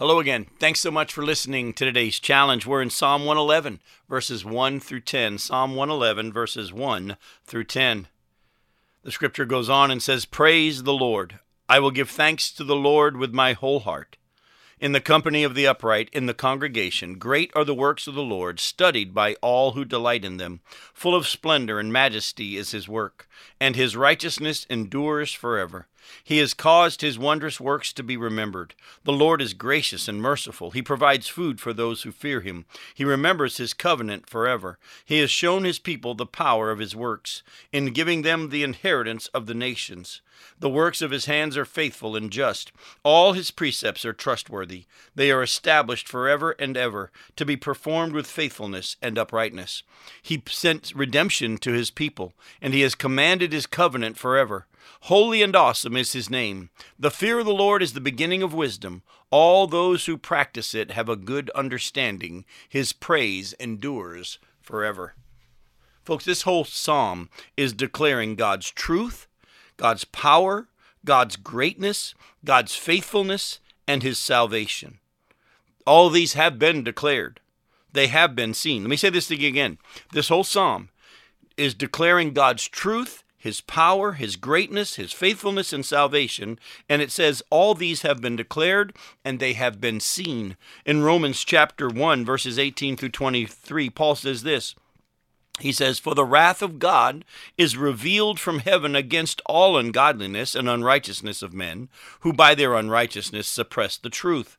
Hello again. Thanks so much for listening to today's challenge. We're in Psalm 111, verses 1 through 10. Psalm 111, verses 1 through 10. The scripture goes on and says, Praise the Lord. I will give thanks to the Lord with my whole heart. In the company of the upright, in the congregation, great are the works of the Lord, studied by all who delight in them. Full of splendor and majesty is his work, and his righteousness endures forever. He has caused his wondrous works to be remembered. The Lord is gracious and merciful. He provides food for those who fear him. He remembers his covenant forever. He has shown his people the power of his works, in giving them the inheritance of the nations. The works of his hands are faithful and just. All his precepts are trustworthy. They are established forever and ever, to be performed with faithfulness and uprightness. He sent redemption to his people, and he has commanded his covenant forever. Holy and awesome is his name. The fear of the Lord is the beginning of wisdom. All those who practice it have a good understanding. His praise endures forever. Folks, this whole psalm is declaring God's truth, God's power, God's greatness, God's faithfulness, and his salvation. All these have been declared. They have been seen. Let me say this thing again. This whole psalm is declaring God's truth, his power, his greatness, his faithfulness, and salvation. And it says, All these have been declared and they have been seen. In Romans chapter 1, verses 18 through 23, Paul says this. He says, For the wrath of God is revealed from heaven against all ungodliness and unrighteousness of men, who by their unrighteousness suppress the truth.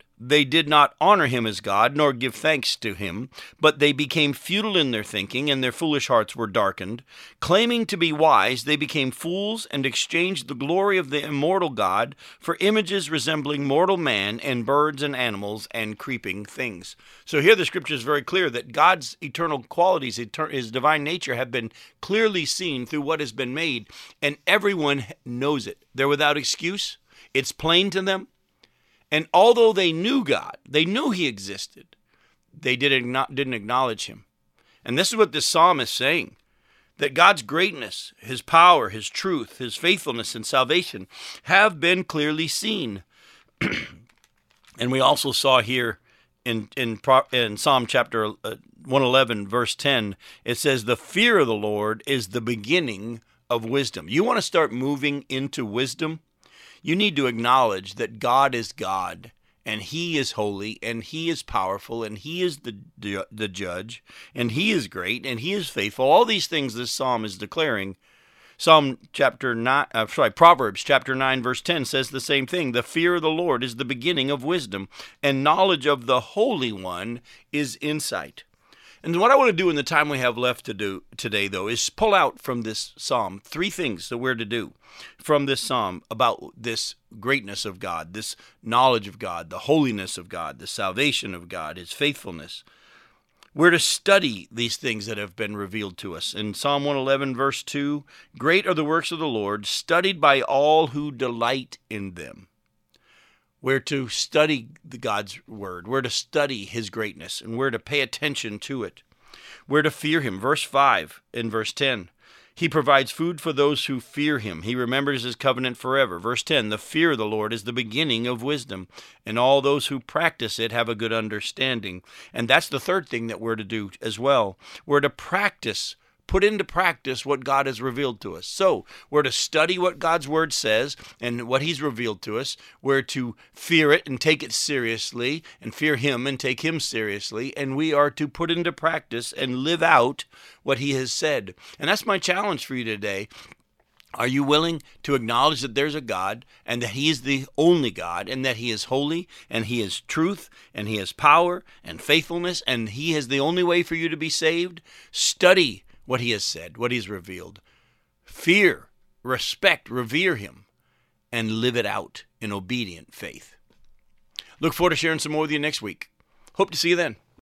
they did not honor him as God, nor give thanks to him, but they became futile in their thinking, and their foolish hearts were darkened. Claiming to be wise, they became fools and exchanged the glory of the immortal God for images resembling mortal man and birds and animals and creeping things. So here the scripture is very clear that God's eternal qualities, his divine nature, have been clearly seen through what has been made, and everyone knows it. They're without excuse. It's plain to them. And although they knew God, they knew He existed, they didn't acknowledge Him. And this is what this psalm is saying that God's greatness, His power, His truth, His faithfulness, and salvation have been clearly seen. and we also saw here in, in, in Psalm chapter uh, 111, verse 10, it says, The fear of the Lord is the beginning of wisdom. You want to start moving into wisdom? You need to acknowledge that God is God and he is holy and he is powerful and he is the the judge and he is great and he is faithful. All these things this psalm is declaring. Psalm chapter 9 uh, sorry proverbs chapter 9 verse 10 says the same thing. The fear of the lord is the beginning of wisdom and knowledge of the holy one is insight and what I want to do in the time we have left to do today, though, is pull out from this psalm three things that we're to do from this psalm about this greatness of God, this knowledge of God, the holiness of God, the salvation of God, His faithfulness. We're to study these things that have been revealed to us. In Psalm 111, verse 2, great are the works of the Lord, studied by all who delight in them. We're to study the God's word. We're to study his greatness and we're to pay attention to it. We're to fear him. Verse 5 and verse 10. He provides food for those who fear him. He remembers his covenant forever. Verse 10 The fear of the Lord is the beginning of wisdom, and all those who practice it have a good understanding. And that's the third thing that we're to do as well. We're to practice put into practice what God has revealed to us. So we're to study what God's word says and what He's revealed to us. We're to fear it and take it seriously, and fear Him and take Him seriously. And we are to put into practice and live out what He has said. And that's my challenge for you today. Are you willing to acknowledge that there's a God and that He is the only God and that He is holy and He is truth and He is power and faithfulness and He is the only way for you to be saved? Study what he has said, what he's revealed. Fear, respect, revere him, and live it out in obedient faith. Look forward to sharing some more with you next week. Hope to see you then.